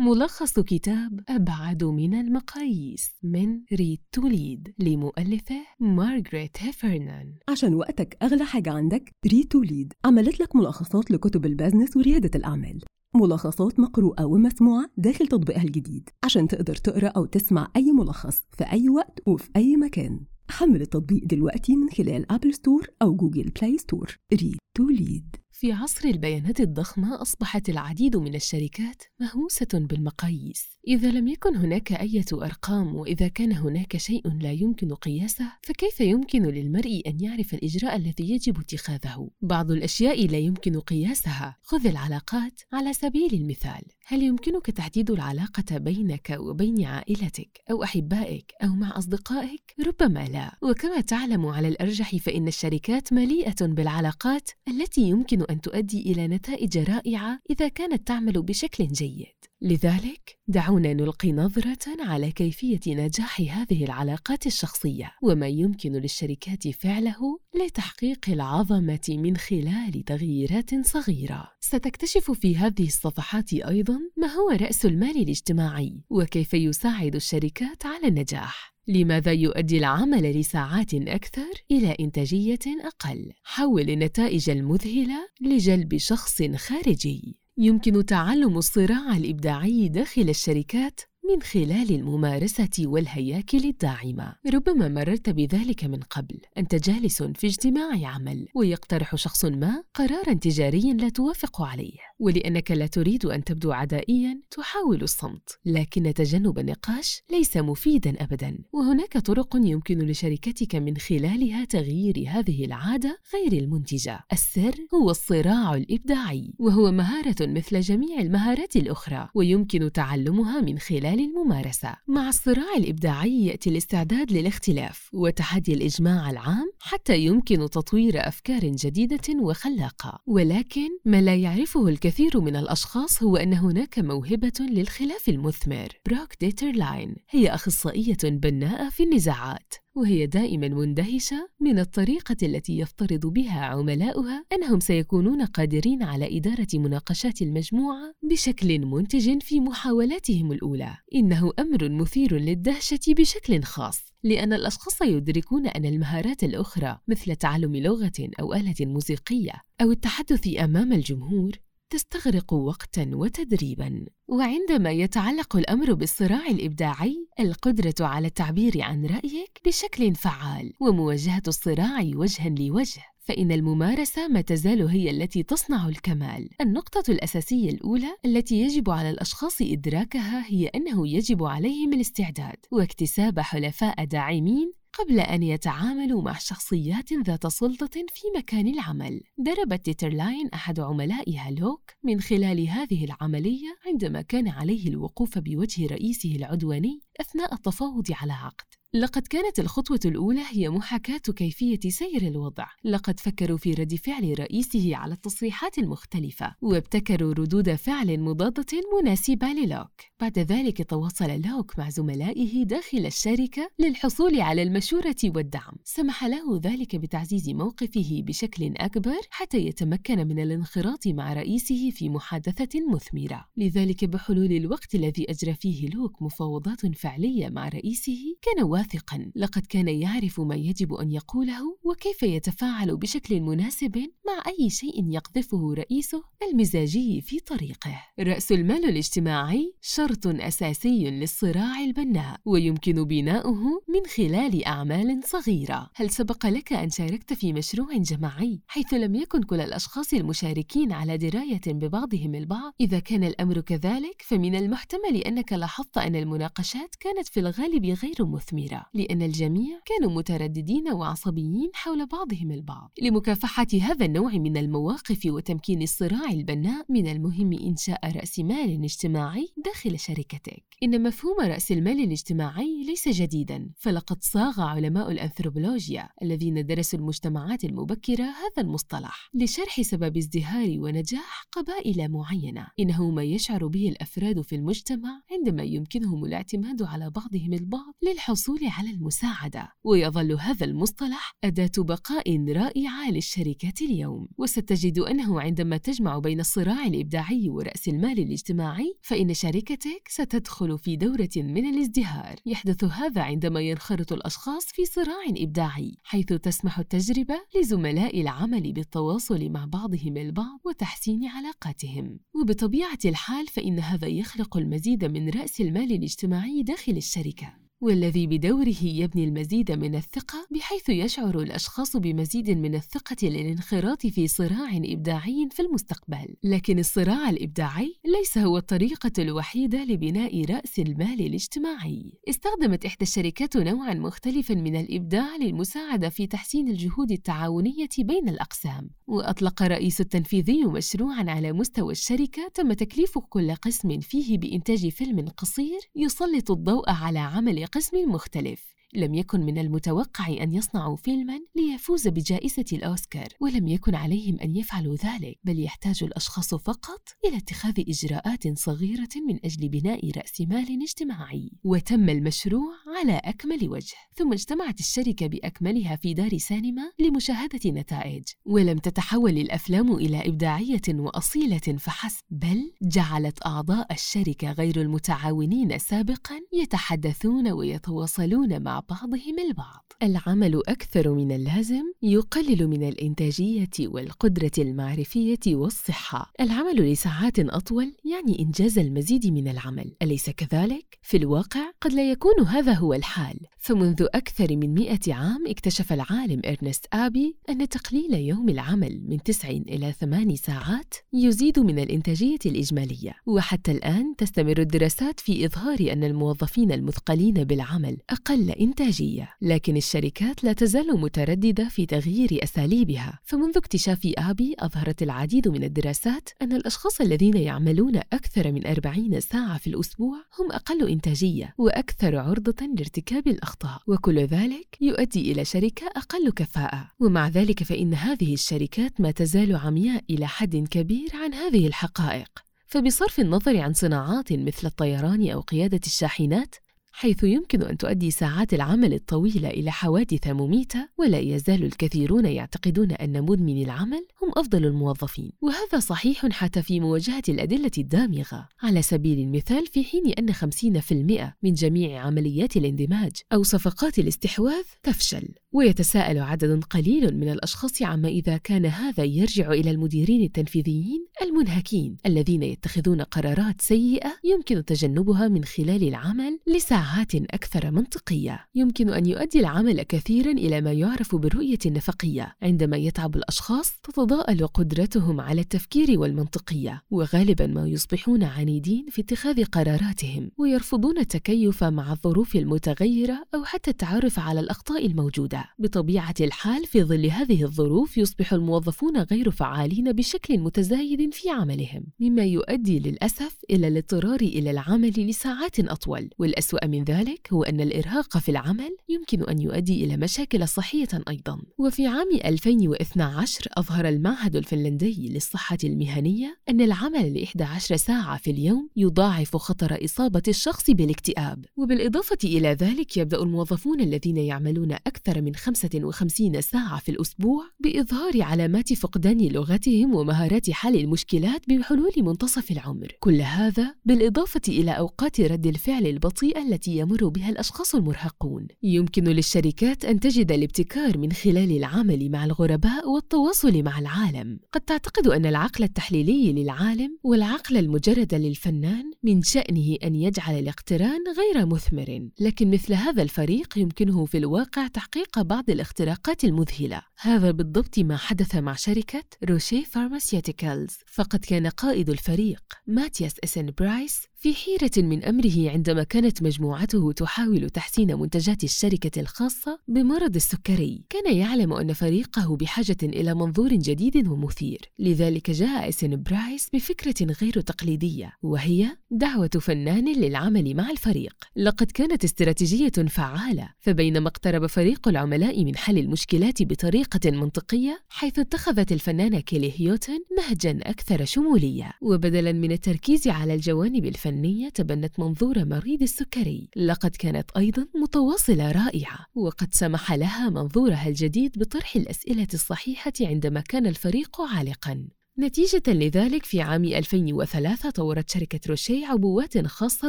ملخص كتاب أبعد من المقاييس من Read to Lead للمؤلفة مارغريت هيفرنان. عشان وقتك أغلى حاجة عندك Read to Lead عملت لك ملخصات لكتب ال business وريادة الأعمال. ملخصات مقروءة ومسموعة داخل تطبيقها الجديد عشان تقدر تقرأ أو تسمع أي ملخص في أي وقت وفي أي مكان. حمل التطبيق دلوقتي من خلال أبل ستور أو جوجل بلاي ستور Read to Lead. في عصر البيانات الضخمة أصبحت العديد من الشركات مهووسة بالمقاييس إذا لم يكن هناك أية أرقام وإذا كان هناك شيء لا يمكن قياسه فكيف يمكن للمرء أن يعرف الإجراء الذي يجب اتخاذه؟ بعض الأشياء لا يمكن قياسها خذ العلاقات على سبيل المثال هل يمكنك تحديد العلاقة بينك وبين عائلتك أو أحبائك أو مع أصدقائك؟ ربما لا وكما تعلم على الأرجح فإن الشركات مليئة بالعلاقات التي يمكن أن تؤدي إلى نتائج رائعة إذا كانت تعمل بشكل جيد. لذلك دعونا نلقي نظرة على كيفية نجاح هذه العلاقات الشخصية وما يمكن للشركات فعله لتحقيق العظمة من خلال تغييرات صغيرة. ستكتشف في هذه الصفحات أيضا ما هو رأس المال الاجتماعي وكيف يساعد الشركات على النجاح. لماذا يؤدي العمل لساعات أكثر إلى إنتاجية أقل؟ حول النتائج المذهلة لجلب شخص خارجي. يمكن تعلم الصراع الإبداعي داخل الشركات من خلال الممارسة والهياكل الداعمة. ربما مررت بذلك من قبل. أنت جالس في اجتماع عمل ويقترح شخص ما قرارا تجاريا لا توافق عليه. ولأنك لا تريد أن تبدو عدائيا تحاول الصمت. لكن تجنب النقاش ليس مفيدا أبدا. وهناك طرق يمكن لشركتك من خلالها تغيير هذه العادة غير المنتجة. السر هو الصراع الإبداعي وهو مهارة مثل جميع المهارات الأخرى ويمكن تعلمها من خلال الممارسة. مع الصراع الإبداعي يأتي الاستعداد للاختلاف وتحدي الإجماع العام حتى يمكن تطوير أفكار جديدة وخلاقة. ولكن ما لا يعرفه الكثير من الأشخاص هو أن هناك موهبة للخلاف المثمر. بروك ديترلاين هي أخصائية بناءة في النزاعات. وهي دائما مندهشة من الطريقة التي يفترض بها عملاؤها أنهم سيكونون قادرين على إدارة مناقشات المجموعة بشكل منتج في محاولاتهم الأولى. إنه أمر مثير للدهشة بشكل خاص لأن الأشخاص يدركون أن المهارات الأخرى مثل تعلم لغة أو آلة موسيقية أو التحدث أمام الجمهور تستغرق وقتا وتدريبا وعندما يتعلق الأمر بالصراع الإبداعي القدرة على التعبير عن رأيك بشكل فعال ومواجهة الصراع وجها لوجه فإن الممارسة ما تزال هي التي تصنع الكمال. النقطة الأساسية الأولى التي يجب على الأشخاص إدراكها هي أنه يجب عليهم الاستعداد واكتساب حلفاء داعمين قبل أن يتعاملوا مع شخصيات ذات سلطة في مكان العمل. دربت ديترلاين أحد عملائها لوك من خلال هذه العملية عندما كان عليه الوقوف بوجه رئيسه العدواني أثناء التفاوض على عقد. لقد كانت الخطوة الأولى هي محاكاة كيفية سير الوضع. لقد فكروا في رد فعل رئيسه على التصريحات المختلفة، وابتكروا ردود فعل مضادة مناسبة للوك. بعد ذلك تواصل لوك مع زملائه داخل الشركة للحصول على المشورة والدعم. سمح له ذلك بتعزيز موقفه بشكل أكبر حتى يتمكن من الانخراط مع رئيسه في محادثة مثمرة. لذلك بحلول الوقت الذي أجرى فيه لوك مفاوضات فعلية مع رئيسه، كان واثقا. لقد كان يعرف ما يجب أن يقوله وكيف يتفاعل بشكل مناسب مع أي شيء يقذفه رئيسه المزاجي في طريقه. رأس المال الاجتماعي شرط أساسي للصراع البناء ويمكن بناؤه من خلال أعمال صغيرة. هل سبق لك أن شاركت في مشروع جماعي حيث لم يكن كل الأشخاص المشاركين على دراية ببعضهم البعض؟ إذا كان الأمر كذلك فمن المحتمل أنك لاحظت أن المناقشات كانت في الغالب غير مثمرة. كبيرة لأن الجميع كانوا مترددين وعصبيين حول بعضهم البعض. لمكافحة هذا النوع من المواقف وتمكين الصراع البناء من المهم إنشاء رأس مال اجتماعي داخل شركتك. إن مفهوم رأس المال الاجتماعي ليس جديدا فلقد صاغ علماء الأنثروبولوجيا الذين درسوا المجتمعات المبكرة هذا المصطلح لشرح سبب ازدهار ونجاح قبائل معينة. إنه ما يشعر به الأفراد في المجتمع عندما يمكنهم الاعتماد على بعضهم البعض للحصول على المساعدة. ويظل هذا المصطلح أداة بقاء رائعة للشركات اليوم. وستجد أنه عندما تجمع بين الصراع الإبداعي ورأس المال الاجتماعي فإن شركتك ستدخل في دورة من الازدهار. يحدث هذا عندما ينخرط الأشخاص في صراع إبداعي حيث تسمح التجربة لزملاء العمل بالتواصل مع بعضهم البعض وتحسين علاقاتهم. وبطبيعة الحال فإن هذا يخلق المزيد من رأس المال الاجتماعي داخل الشركة. والذي بدوره يبني المزيد من الثقة بحيث يشعر الأشخاص بمزيد من الثقة للانخراط في صراع إبداعي في المستقبل، لكن الصراع الإبداعي ليس هو الطريقة الوحيدة لبناء رأس المال الاجتماعي. استخدمت إحدى الشركات نوعًا مختلفًا من الإبداع للمساعدة في تحسين الجهود التعاونية بين الأقسام، وأطلق الرئيس التنفيذي مشروعًا على مستوى الشركة تم تكليف كل قسم فيه بإنتاج فيلم قصير يسلط الضوء على عمل قسم مختلف. لم يكن من المتوقع أن يصنعوا فيلما ليفوز بجائزة الأوسكار ولم يكن عليهم أن يفعلوا ذلك بل يحتاج الأشخاص فقط إلى اتخاذ إجراءات صغيرة من أجل بناء رأس مال اجتماعي. وتم المشروع على أكمل وجه. ثم اجتمعت الشركة بأكملها في دار سينما لمشاهدة نتائج. ولم تتحول الأفلام إلى إبداعية وأصيلة فحسب بل جعلت أعضاء الشركة غير المتعاونين سابقا يتحدثون ويتواصلون مع بعضهم البعض. العمل أكثر من اللازم يقلل من الإنتاجية والقدرة المعرفية والصحة. العمل لساعات أطول يعني إنجاز المزيد من العمل. أليس كذلك؟ في الواقع قد لا يكون هذا هو الحال. فمنذ أكثر من مئة عام اكتشف العالم إرنست آبي أن تقليل يوم العمل من تسع إلى ثمان ساعات يزيد من الإنتاجية الإجمالية. وحتى الآن تستمر الدراسات في إظهار أن الموظفين المثقلين بالعمل أقل إنتاجية لكن الشركات لا تزال مترددة في تغيير أساليبها. فمنذ اكتشاف آبي أظهرت العديد من الدراسات أن الأشخاص الذين يعملون أكثر من أربعين ساعة في الأسبوع هم أقل إنتاجية وأكثر عرضة لارتكاب الأخطاء. وكل ذلك يؤدي إلى شركة أقل كفاءة. ومع ذلك فإن هذه الشركات ما تزال عمياء إلى حد كبير عن هذه الحقائق. فبصرف النظر عن صناعات مثل الطيران أو قيادة الشاحنات حيث يمكن أن تؤدي ساعات العمل الطويلة إلى حوادث مميتة ولا يزال الكثيرون يعتقدون أن مدمني العمل هم أفضل الموظفين. وهذا صحيح حتى في مواجهة الأدلة الدامغة. على سبيل المثال في حين أن 50% من جميع عمليات الاندماج أو صفقات الاستحواذ تفشل. ويتساءل عدد قليل من الأشخاص عما إذا كان هذا يرجع إلى المديرين التنفيذيين المنهكين الذين يتخذون قرارات سيئة يمكن تجنبها من خلال العمل لساعات أكثر منطقية. يمكن أن يؤدي العمل كثيرا إلى ما يعرف بالرؤية النفقية. عندما يتعب الأشخاص تتضاءل قدرتهم على التفكير والمنطقية. وغالبا ما يصبحون عنيدين في اتخاذ قراراتهم. ويرفضون التكيف مع الظروف المتغيرة أو حتى التعرف على الأخطاء الموجودة. بطبيعة الحال في ظل هذه الظروف يصبح الموظفون غير فعالين بشكل متزايد في عملهم. مما يؤدي للأسف إلى الاضطرار إلى العمل لساعات أطول. والأسوأ من ذلك هو أن الإرهاق في العمل يمكن أن يؤدي إلى مشاكل صحية أيضا. وفي عام 2012 أظهر المعهد الفنلندي للصحة المهنية أن العمل ل 11 ساعة في اليوم يضاعف خطر إصابة الشخص بالاكتئاب. وبالإضافة إلى ذلك يبدأ الموظفون الذين يعملون أكثر من 55 ساعة في الأسبوع بإظهار علامات فقدان لغتهم ومهارات حل المشكلات بحلول منتصف العمر. كل هذا بالإضافة إلى أوقات رد الفعل البطيئة التي يمر بها الأشخاص المرهقون. يمكن للشركات أن تجد الابتكار من خلال العمل مع الغرباء والتواصل مع العالم. قد تعتقد أن العقل التحليلي للعالم والعقل المجرد للفنان من شأنه أن يجعل الاقتران غير مثمر. لكن مثل هذا الفريق يمكنه في الواقع تحقيق بعض الاختراقات المذهلة. هذا بالضبط ما حدث مع شركة روشي فارماسيوتيكالز فقد كان قائد الفريق ماتياس إسن برايس في حيرة من أمره عندما كانت مجموعته تحاول تحسين منتجات الشركة الخاصة بمرض السكري. كان يعلم أن فريقه بحاجة إلى منظور جديد ومثير. لذلك جاء إسن برايس بفكرة غير تقليدية وهي دعوة فنان للعمل مع الفريق. لقد كانت استراتيجية فعالة فبينما اقترب فريق العملاء من حل المشكلات بطريقة منطقية حيث اتخذت الفنانة كيلي هيوتن نهجا أكثر شمولية. وبدلا من التركيز على الجوانب الفنية تبنت منظور مريض السكري. لقد كانت أيضا متواصلة رائعة وقد سمح لها منظورها الجديد بطرح الأسئلة الصحيحة عندما كان الفريق عالقا. نتيجة لذلك في عام 2003 طورت شركة روشي عبوات خاصة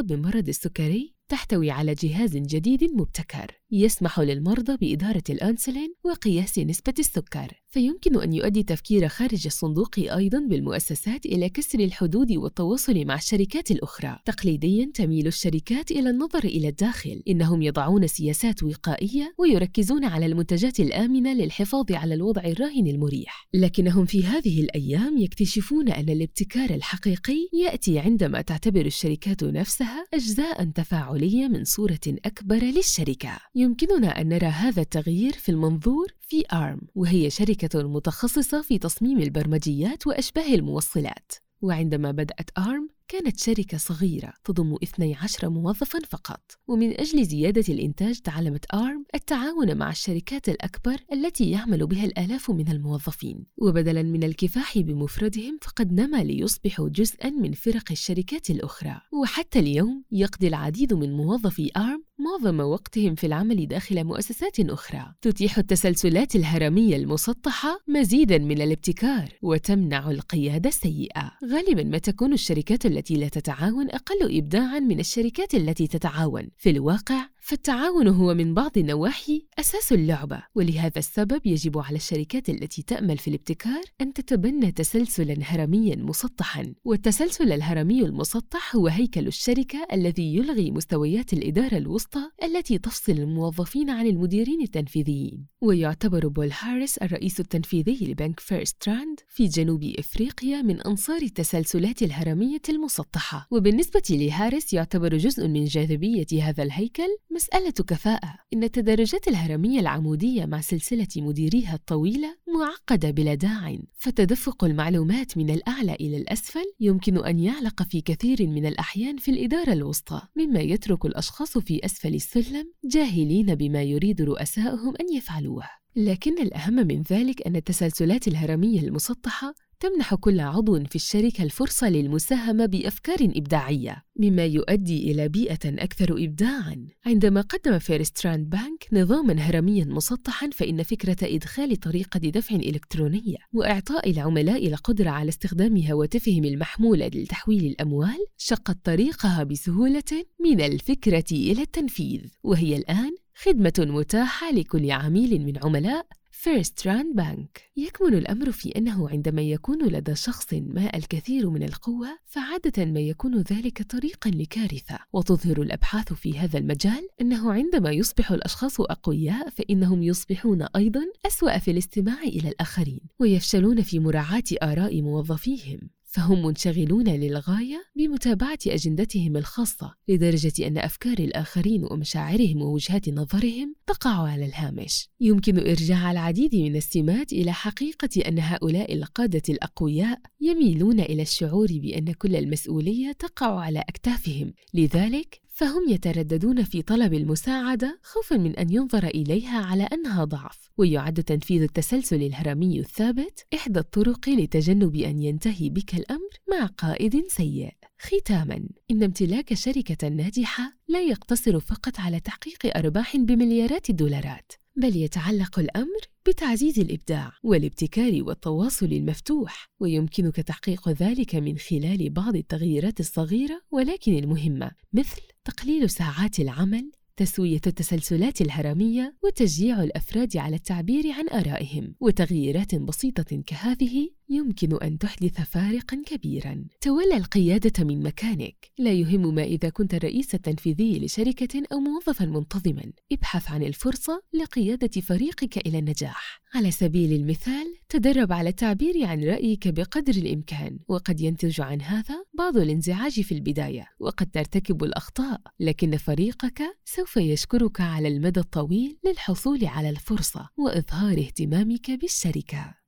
بمرض السكري تحتوي على جهاز جديد مبتكر يسمح للمرضى بإدارة الأنسولين وقياس نسبة السكر. فيمكن أن يؤدي تفكير خارج الصندوق أيضا بالمؤسسات إلى كسر الحدود والتواصل مع الشركات الأخرى. تقليديا تميل الشركات إلى النظر إلى الداخل. إنهم يضعون سياسات وقائية ويركزون على المنتجات الآمنة للحفاظ على الوضع الراهن المريح. لكنهم في هذه الأيام يكتشفون أن الابتكار الحقيقي يأتي عندما تعتبر الشركات نفسها أجزاء تفاعلية من صورة أكبر للشركة. يمكننا أن نرى هذا التغيير في المنظور؟ في آرم وهي شركة متخصصة في تصميم البرمجيات وأشباه الموصلات. وعندما بدأت آرم كانت شركة صغيرة تضم 12 موظفاً فقط. ومن أجل زيادة الإنتاج تعلمت آرم التعاون مع الشركات الأكبر التي يعمل بها الآلاف من الموظفين. وبدلاً من الكفاح بمفردهم فقد نما ليصبحوا جزءاً من فرق الشركات الأخرى. وحتى اليوم يقضي العديد من موظفي آرم معظم وقتهم في العمل داخل مؤسسات أخرى. تتيح التسلسلات الهرمية المسطحة مزيداً من الابتكار وتمنع القيادة السيئة. غالباً ما تكون الشركات التي لا تتعاون أقل إبداعاً من الشركات التي تتعاون. في الواقع فالتعاون هو من بعض النواحي أساس اللعبة ولهذا السبب يجب على الشركات التي تأمل في الابتكار أن تتبنى تسلسلا هرميا مسطحا. والتسلسل الهرمي المسطح هو هيكل الشركة الذي يلغي مستويات الإدارة الوسطى التي تفصل الموظفين عن المديرين التنفيذيين. ويعتبر بول هاريس الرئيس التنفيذي لبنك فيرست راند في جنوب إفريقيا من أنصار التسلسلات الهرمية المسطحة. وبالنسبة لهاريس يعتبر جزء من جاذبية هذا الهيكل مسألة كفاءة. إن التدرجات الهرمية العمودية مع سلسلة مديريها الطويلة معقدة بلا داع فتدفق المعلومات من الأعلى إلى الأسفل. يمكن أن يعلق في كثير من الأحيان في الإدارة الوسطى مما يترك الأشخاص في أسفل السلم جاهلين بما يريد رؤساؤهم أن يفعلوه. لكن الأهم من ذلك أن التسلسلات الهرمية المسطحة تمنح كل عضو في الشركة الفرصة للمساهمة بأفكار إبداعية، مما يؤدي إلى بيئة أكثر إبداعًا. عندما قدم فيرست راند بانك نظامًا هرميًا مسطحًا، فإن فكرة إدخال طريقة دفع إلكترونية وإعطاء العملاء القدرة على استخدام هواتفهم المحمولة لتحويل الأموال شقت طريقها بسهولة من الفكرة إلى التنفيذ، وهي الآن خدمة متاحة لكل عميل من عملاء فيرست راند بانك يكمن الأمر في أنه عندما يكون لدى شخص ما الكثير من القوة فعادة ما يكون ذلك طريقا لكارثة. وتظهر الأبحاث في هذا المجال أنه عندما يصبح الأشخاص أقوياء فإنهم يصبحون أيضا أسوأ في الاستماع إلى الآخرين ويفشلون في مراعاة آراء موظفيهم. فهم منشغلون للغاية بمتابعة أجندتهم الخاصة لدرجة أن أفكار الآخرين ومشاعرهم ووجهات نظرهم تقع على الهامش. يمكن إرجاع العديد من السمات إلى حقيقة أن هؤلاء القادة الأقوياء يميلون إلى الشعور بأن كل المسؤولية تقع على أكتافهم. لذلك فهم يترددون في طلب المساعدة خوفا من أن ينظر إليها على أنها ضعف ويعد تنفيذ التسلسل الهرمي الثابت إحدى الطرق لتجنب أن ينتهي بك الأمر مع قائد سيء. ختاما إن امتلاك شركة ناجحة لا يقتصر فقط على تحقيق أرباح بمليارات الدولارات. بل يتعلق الأمر بتعزيز الإبداع والابتكار والتواصل المفتوح ويمكنك تحقيق ذلك من خلال بعض التغييرات الصغيرة ولكن المهمة مثل تقليل ساعات العمل تسوية التسلسلات الهرمية وتشجيع الأفراد على التعبير عن آرائهم وتغييرات بسيطة كهذه يمكن أن تحدث فارقا كبيرا. تولى القيادة من مكانك. لا يهم ما إذا كنت الرئيس التنفيذي لشركة أو موظفا منتظما. ابحث عن الفرصة لقيادة فريقك إلى النجاح. على سبيل المثال تدرب على التعبير عن رأيك بقدر الإمكان وقد ينتج عن هذا بعض الانزعاج في البداية وقد ترتكب الأخطاء. لكن فريقك سوف يشكرك على المدى الطويل للحصول على الفرصة وإظهار اهتمامك بالشركة.